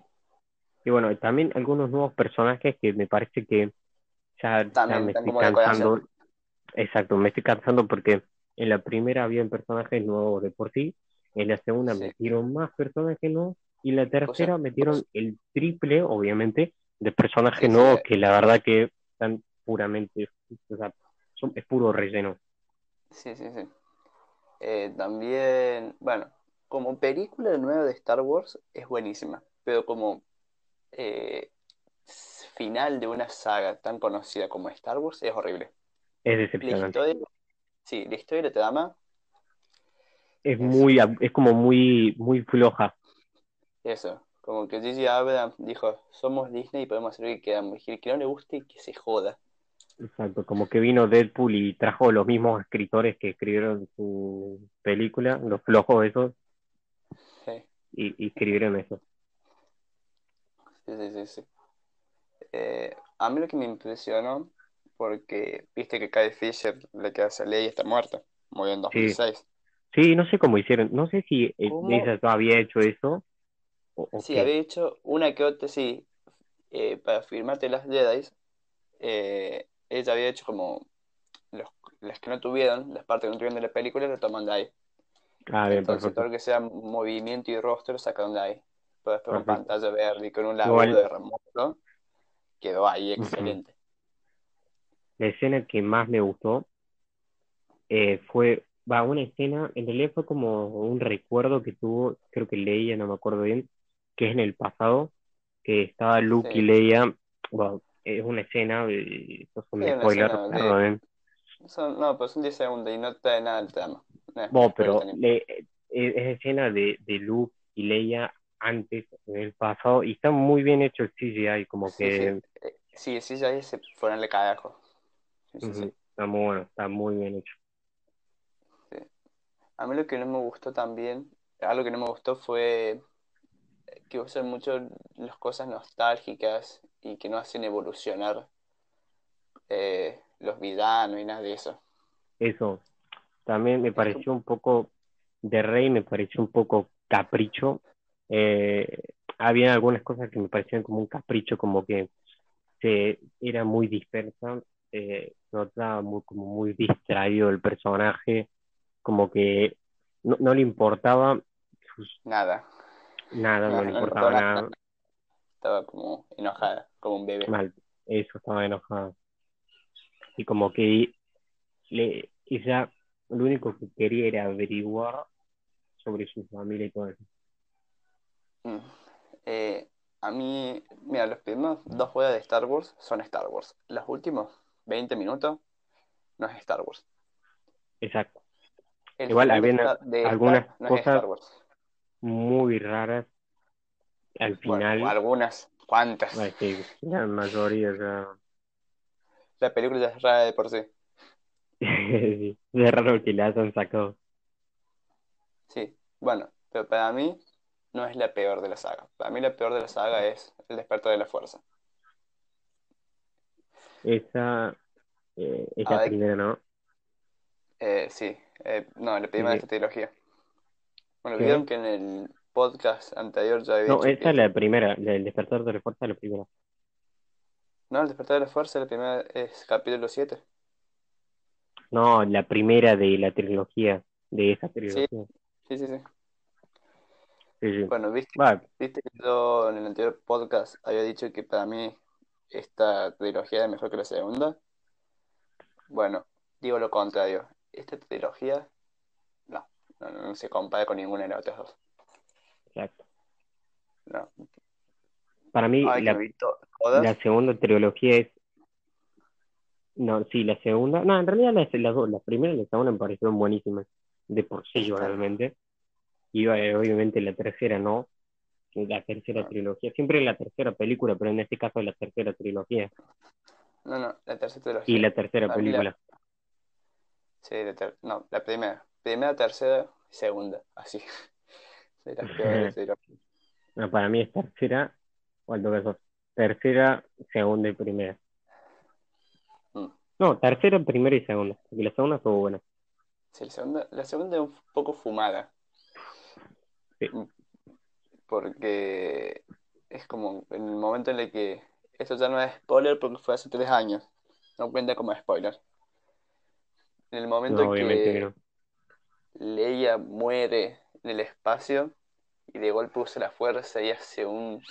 y bueno también algunos nuevos personajes que me parece que ya, me estoy cansando. Exacto, me estoy cansando porque en la primera había personajes nuevos de por sí, en la segunda metieron más personajes nuevos y en la tercera metieron el triple, obviamente, de personajes nuevos que la verdad que están puramente, o sea, son, es puro relleno. Sí, sí, sí. Eh, también, bueno, como película nueva de Star Wars es buenísima, pero como eh, final de una saga tan conocida como Star Wars es horrible. Es decepcionante. sí, la historia de Tadama es, muy, es como muy, muy floja. Eso, como que Gigi Abrams dijo, somos Disney y podemos hacer lo que queramos. Y que no le guste, que se joda. Exacto, como que vino Deadpool y trajo los mismos escritores que escribieron su película, los flojos esos, y, y escribieron eso. Sí, sí, sí, sí. Eh, a mí lo que me impresionó, porque viste que Kai Fisher le queda esa ley y está muerto, murió en 2006. Sí. no sé cómo hicieron, no sé si ella había hecho eso. sí, había hecho una que otra, sí, eh, para firmarte las Jedi, eh, ella había hecho como los, las que no tuvieron, las partes que no tuvieron de la película, lo toman de ahí. Ah, bien, Entonces, todo lo que sea movimiento y rostro sacaron de ahí. Pero después pantalla verde y con un laburo de remoto quedó ahí excelente. La escena que más me gustó eh, fue, va, una escena, en realidad fue como un recuerdo que tuvo, creo que Leia, no me acuerdo bien, que es en el pasado, que estaba Luke y Leia, bueno, es una escena, esto es un spoiler, no, pues son 10 segundos y no te da nada el tema. bueno, pero le, es, escena de, de Luke y Leia antes, en el pasado, y está muy bien hecho el CGI, como que... Sí, el CGI se fueron le cagajo. Está muy bueno, está muy bien hecho. A mí lo que no me gustó también, algo que no me gustó fue que usan mucho las cosas nostálgicas y que no hacen evolucionar eh, los villanos y nada de eso. Eso, también me pareció un poco, de Rey me pareció un poco capricho, eh, había algunas cosas que me parecían como un capricho, como que se, era muy dispersa, eh, notaba muy, como muy distraído el personaje, como que no, no le importaba nada. Nada, no, le importaba nada. Estaba como enojada, como un bebé. Mal, eso, estaba enojada. Y como que le, ella lo único que quería era averiguar sobre su familia y todo eso. Mm. Eh, a mí, mira, los primeros dos juegos de Star Wars son Star Wars. Los últimos 20 minutos no es Star Wars. Exacto. Igual había algunas cosas muy raras al final. algunas, ¿cuántas? <laughs> la mayoría La película ya es rara de por sí. sí, <laughs> es raro que la hayan sacado. Sí, bueno, pero para mí no es la peor de la saga. Para mí la peor de la saga es El despertar de la fuerza. Esa eh, es la primera, ¿no? Eh, sí, eh, no, la primera de esta trilogía. Bueno, vieron que en el podcast anterior ya había No, esa es la primera, el despertar de la fuerza es la primera. No, el despertar de la fuerza la primera es capítulo 7. No, la primera de la trilogía, de esa trilogía. sí, sí. sí. Bueno, viste, viste que yo en el anterior podcast había dicho que para mí esta trilogía es mejor que la segunda. Bueno, digo lo contrario. Esta trilogía no, no, se compara con ninguna de las otras dos. Exacto. No. Para mí, la, segunda trilogía es. No, sí, la segunda. No, en realidad las, las dos, la primera y la segunda me parecieron buenísimas. De por sí, realmente y obviamente la tercera no, la tercera trilogía. Siempre la tercera película, pero en este caso es la tercera trilogía. No, no, la tercera trilogía. Y la tercera la- película. Sí, la ter- no, la primera. Primera, tercera y segunda. Así. <laughs> No, para mí es tercera, tercera, segunda y primera. Mm. No, tercera, primera y segunda. Porque la segunda estuvo buena. Sí, la segunda, la segunda es un poco fumada. Sí. Porque es como en el momento en el que esto ya no es spoiler porque fue hace tres años. No cuenta como spoiler. En el momento No, obviamente que que no. Leia muere en el espacio y de golpe usa la fuerza y hace un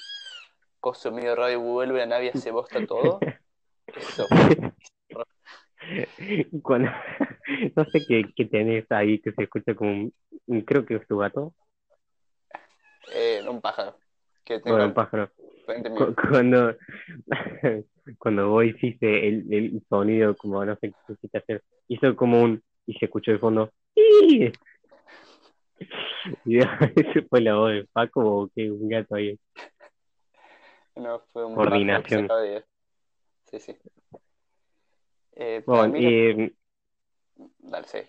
coso medio raro y vuelve la nave y se bosta todo. Eso <laughs> Cuando, <laughs> no sé qué, qué tenés ahí que se escucha como un, creo que es tu gato, eh, un pájaro que tengo un pájaro. Cu- Cuando, <laughs> cuando vos hiciste el, el sonido, como no sé qué hacer, hizo como un, y se escuchó de fondo. <laughs> y ese fue la voz de Paco o que un gato ahí. No, fue un Coordinación. de. Sí, sí. Eh, Bueno, la- y, dale, sí.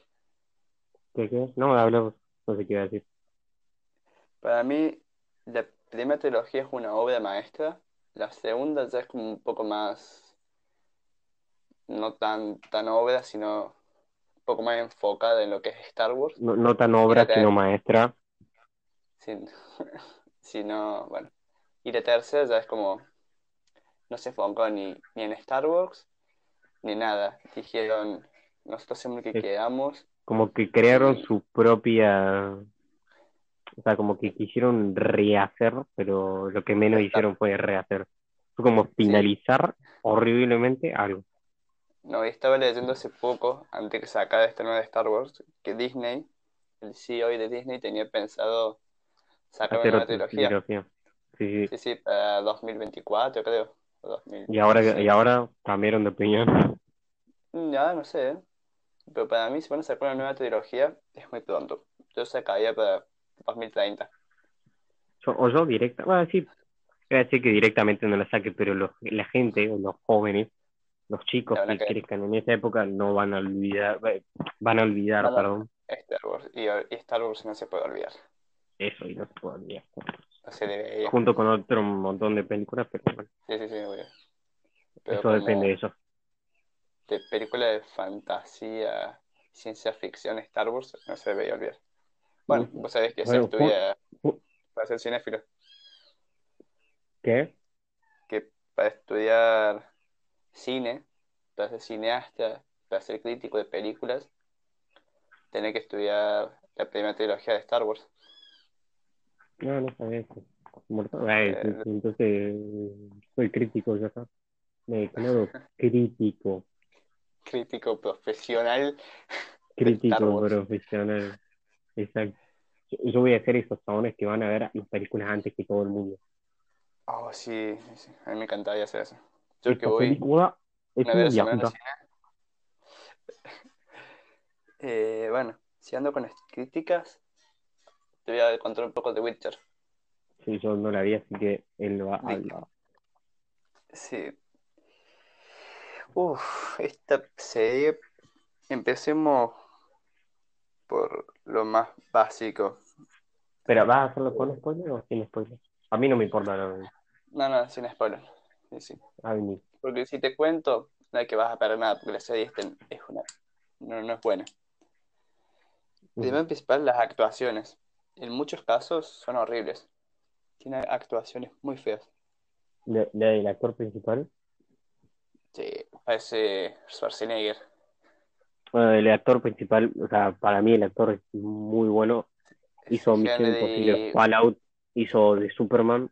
¿qué, qué? No, hablamos, no sé qué iba a decir. Para mí, la primera trilogía es una obra maestra. La segunda ya es como un poco más, no tan, tan obra, sino poco más enfocada en lo que es Star Wars. No, no tan obra, sino maestra. Sin, <laughs> sino, bueno. Y la tercera ya es como, no se enfocó ni, ni en Star Wars, ni nada. Dijeron, nosotros lo que Sí. queramos. como que crearon Sí. su propia, o sea, como que quisieron rehacer, pero lo que menos Exacto. hicieron fue rehacer. Fue como finalizar horriblemente algo. No, estaba leyendo hace poco, antes que sacara esta nueva Star Wars, que Disney, el CEO de Disney, tenía pensado sacar una Hacer trilogía. trilogía. Sí, sí. Sí, sí, para 2024, creo. o 2000. Y ahora, Sí. y ahora cambiaron de opinión. Ya, no sé. ¿eh? Pero para mí, si van a sacar una nueva trilogía, es muy pronto. Yo sacaría para 2030. Yo- o yo directa, bueno, sí, voy a decir que directamente no la saque, pero los, la gente o los jóvenes, los chicos que crezcan en esa época no van a olvidar, eh, van a olvidar, Van a- perdón, Star Wars. Y, y Star Wars no se puede olvidar. eso y no se puede olvidar. No se debería. Junto con otro montón de películas, pero bueno, Sí, sí, sí, obvio. Pero eso depende de eso. de película de fantasía, ciencia ficción, Star Wars, no se debería olvidar. Bueno, vos sabés que se Bueno, estudia Ju- para ser cinéfilo, ¿Qué? que para estudiar cine, para ser cineasta, para ser crítico de películas, tenés que estudiar la primera trilogía de Star Wars. No, no sabía eso. Eh, entonces soy crítico, ya está. Me declaro <laughs> crítico, Crítico profesional. crítico profesional. Exacto. Yo, yo voy a ser esos chabones que van a ver las películas antes que todo el mundo. Oh, sí, sí, a mí me encantaría hacer eso. Yo que voy película es una vez a la un semana al diablo. cine. Eh, bueno, si ando con las críticas, te voy a contar un poco de Witcher. Sí, yo no la vi, así que él lo va a Sí. hablar. Sí. Uf, esta serie, empecemos por lo más básico. Pero, ¿vas a hacerlo con spoiler o sin spoiler? A mí no me importa, la verdad. No, no, sin spoiler. Sí, sí. A. Porque si te cuento, no hay que vas a perder nada, porque la serie esta es una, no, no es buena. Primero principal, las actuaciones. En muchos casos son horribles. Tiene actuaciones muy feas. La, la del actor principal. Sí, parece Schwarzenegger. Bueno, el actor principal, o sea, para mí el actor es muy bueno. Hizo Misión Imposible, Fallout, hizo de Superman,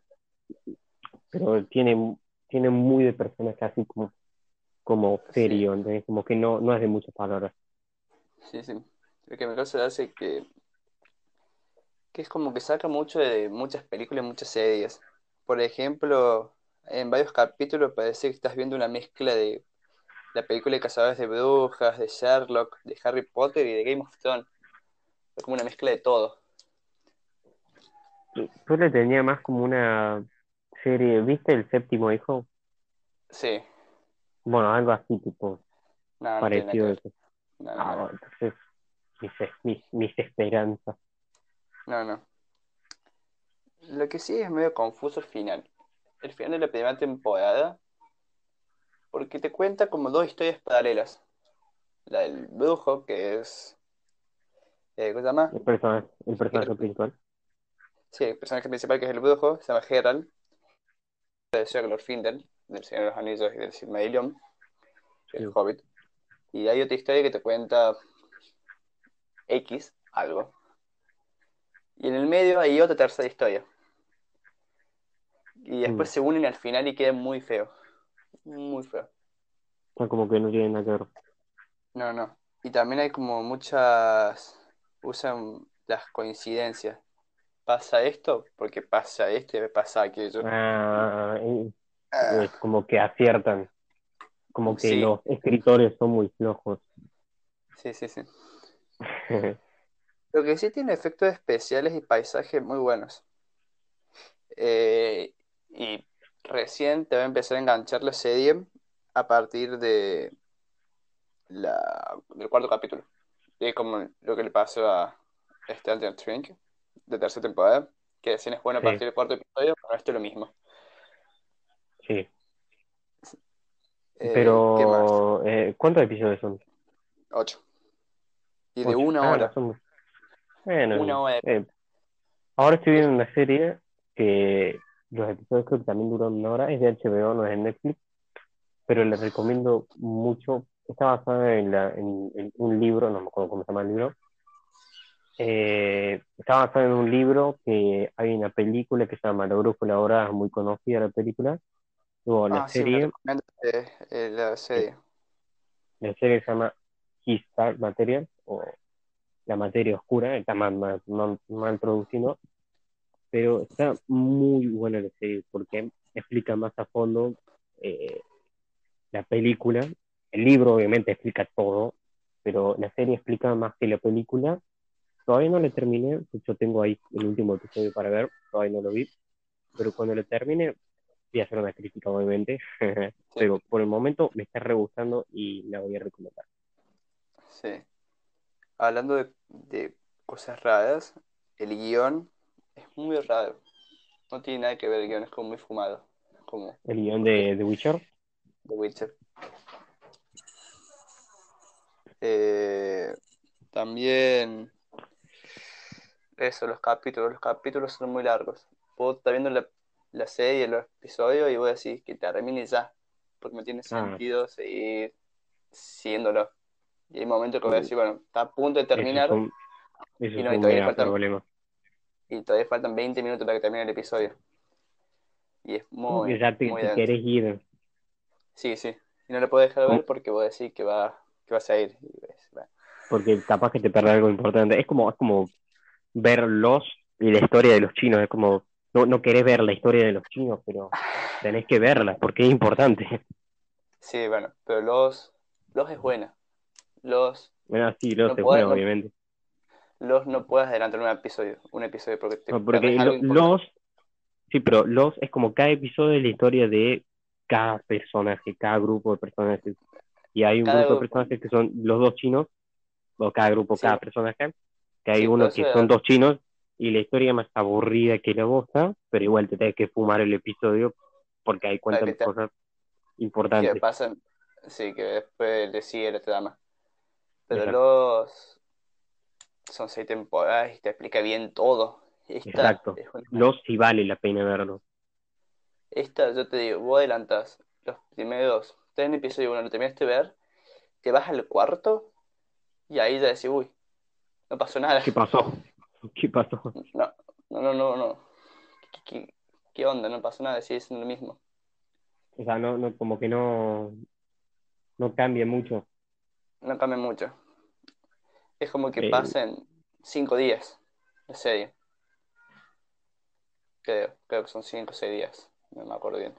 pero tiene, tiene muy de personaje así como, como serio, ¿entendés? Como que no, no es de muchas palabras. Sí, sí. Lo que me causa hace que, que es como que saca mucho de muchas películas, muchas series. Por ejemplo, en varios capítulos parece que estás viendo una mezcla de la película de Cazadores de Brujas, de Sherlock, de Harry Potter y de Game of Thrones. Es como una mezcla de todo. Yo le tenía más como una serie, ¿viste el séptimo hijo? Sí, Bueno, algo así, tipo, no, no tiene que parecido ver. eso. No, Ah, entonces, mis, mis, mis esperanzas. No, no. Lo que sí es medio confuso el final. El final de la primera temporada, porque te cuenta como dos historias paralelas. La del brujo, que es... eh, ¿cómo se llama? El personaje, el personaje principal. Sí, el personaje principal que es el brujo, se llama Geralt, de Sir Glorfindel, del Señor de los Anillos y del Silmarillion, el Sí. Hobbit. Y hay otra historia que te cuenta X, algo. Y en el medio hay otra tercera historia. Y después Mm. se unen al final y queda muy feo. Muy feo. Sea, como que no tiene nada que ver. No, no. Y también hay como muchas... Usan las coincidencias. Pasa esto porque pasa esto y pasa aquello. Ah, y- Ah, es como que aciertan. Como que Sí. los escritores son muy flojos. sí, sí, sí. <laughs> Lo que sí tiene efectos especiales y paisajes muy buenos. Eh, y recién te va a empezar a enganchar la serie a partir de la, del cuarto capítulo. Y es como lo que le pasó a Stranger Things de tercera temporada, que recién es bueno a Sí. partir del cuarto episodio, pero esto es lo mismo. Sí. Eh. Pero, eh, ¿cuántos episodios son? Ocho. Y de una Ah, hora. son. Bueno, Una hora. eh, ahora estoy viendo una serie que los episodios creo que también duran una hora. Es de HBO, no es de Netflix. Pero les recomiendo mucho. Está basada en, la, en, en un libro, no me acuerdo cómo se llama el libro. Eh, está basada en un libro que hay una película que se llama La Brújula ahora, es muy conocida la película. Luego la Ah, sí, me serie, recomendaste eh, la serie. la serie se llama His Dark Material o La Materia Oscura, está mal, mal, mal, mal traducido, pero está muy buena la serie porque explica más a fondo eh, la película. El libro obviamente explica todo, pero la serie explica más que la película. Todavía no la terminé, de hecho tengo ahí el último episodio para ver, todavía no lo vi, pero cuando lo termine voy a hacer una crítica obviamente, <laughs> pero por el momento me está re gustando y la voy a recomendar. Sí. Hablando de, de cosas raras, el guion es muy raro. No tiene nada que ver el guion, es como muy fumado. Como El guion de The Witcher, The Witcher. Eh, también eso, los capítulos. Los capítulos son muy largos. Puedo estar viendo la, la serie, los episodios y voy a decir que termine ya. Porque no tiene Ah. sentido seguir siguiéndolo. Y hay momentos que voy a decir, bueno, está a punto de terminar. Y no, y todavía faltan- problemas. y todavía faltan 20 minutos para que termine el episodio. Y es muy, ya te, muy te querés ir. Sí, sí. Y no lo puedo dejar ver porque voy a decir que va, que vas a ir. Porque capaz que te perdés algo importante. Es como, es como ver los y la historia de los chinos. Es como, no, no querés ver la historia de los chinos, pero <sighs> tenés que verla porque es importante. Sí, bueno, pero los, los es buena. Los, Bueno, sí, los No es no- obviamente. los no puedes adelantar un episodio, un episodio porque te No, porque lo- los, sí, pero los es como cada episodio es la historia de cada personaje, cada grupo de personajes. Y hay un grupo de personajes que son los dos chinos, o cada grupo, Sí. cada personaje, que hay Sí, uno que son dos chinos, y la historia más aburrida que la bosta, pero igual te tenés que fumar el episodio porque que te- cosas que importantes. pasan, sí, que después le sigue la trama. Pero Exacto. los son seis temporadas y te explica bien todo. Esta Exacto. es una- Los sí vale la pena verlo. Esta, yo te digo, vos adelantás los primeros tres episodios, uno lo terminaste de ver, te vas al cuarto y ahí ya decís, uy, no pasó nada. ¿Qué pasó? <laughs> ¿Qué pasó? No, no, no, no, no. ¿Qué, qué- qué onda? No pasó nada, sigue siendo lo mismo. O sea, no, no, como que no, no cambia mucho. No cambia mucho. Es como que Eh. pasen cinco días la serie. Creo, creo que son cinco o seis días, no me acuerdo bien.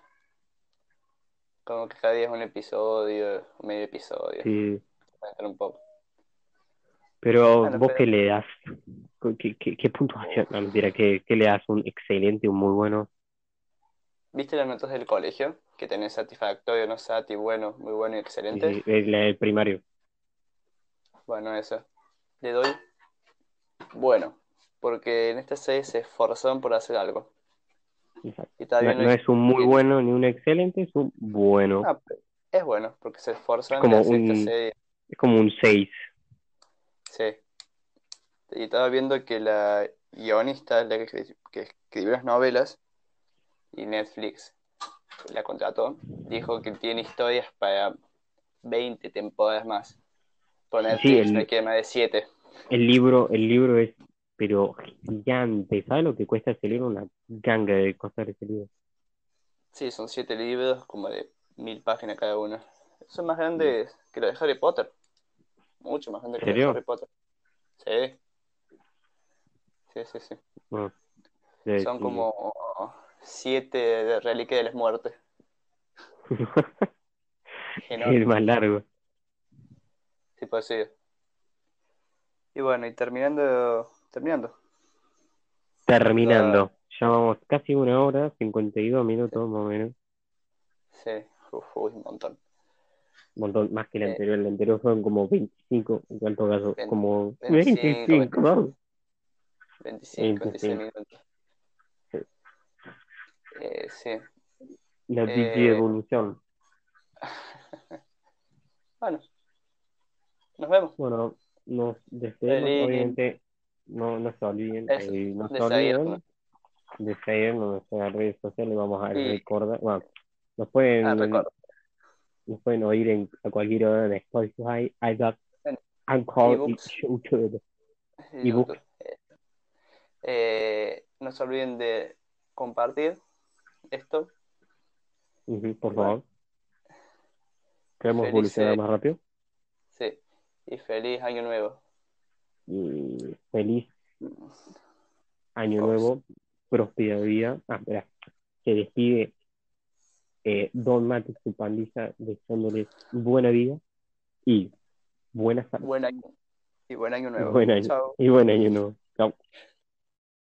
Como que cada día es un episodio, medio episodio, Sí. para un poco. Pero Bueno, vos pero- qué le das, qué, qué, qué puntuación, no, mentira, ¿qué, qué le das? ¿Un excelente, un muy bueno? ¿Viste las notas del colegio? Que tenés satisfactorio, no sati, bueno, muy bueno y excelente. Sí, el, el primario. Bueno, eso. Le doy bueno, porque en esta serie se esforzaron por hacer algo. Exacto. Y No, es un muy bueno ni un excelente, es un bueno. Ah, es bueno, porque se esforzaron como en hacer esta un- serie. Es como un 6. Sí. Y estaba viendo que la guionista, la que, que escribió las novelas, y Netflix la contrató, dijo que tiene historias para 20 temporadas más. Por Sí, el- quiere más de 7. El libro, el libro es, pero gigante. ¿Sabes lo que cuesta ese libro? Una ganga de costar ese libro. Sí, son 7 libros, como de mil páginas cada uno. Son más grandes que los de Harry Potter. Mucho más grandes que. Harry Potter. Sí. Sí, sí, sí. Bueno, Son como 7 de Reliquia de las Muertes. <laughs> El más largo. Sí, puede ser. Y bueno, y terminando, terminando. Terminando. Ya vamos casi una hora, 52 minutos más o menos. Sí, uf, uy, un montón. Montón más que el anterior. El anterior fueron como 25, en cuanto caso, Vein- como 25, 25, vamos. 25, 26 25. minutos. Sí. Eh, sí. La Eh. Digi Evolución. <laughs> Bueno, nos vemos. Bueno, nos despedimos, Feliz- obviamente, no, no se olviden, eh, no se de olviden de seguirnos en las redes sociales, vamos a Y- recordar, bueno, nos pueden, Ah, nos pueden oír en, a cualquier hora en Spotify, En Anchor y. YouTube. YouTube. Eh, no se olviden de compartir esto. Por favor. Queremos Feliz, evolucionar eh, más rápido. Sí. Y feliz año nuevo. Y feliz año nuevo, próspera vida. Ah, espera, se despide eh, Don Mate y su pandilla deseándoles buena vida y buena salud. Buen año. Y buen año nuevo. Buen año. Chao. Y buen año nuevo. Chao.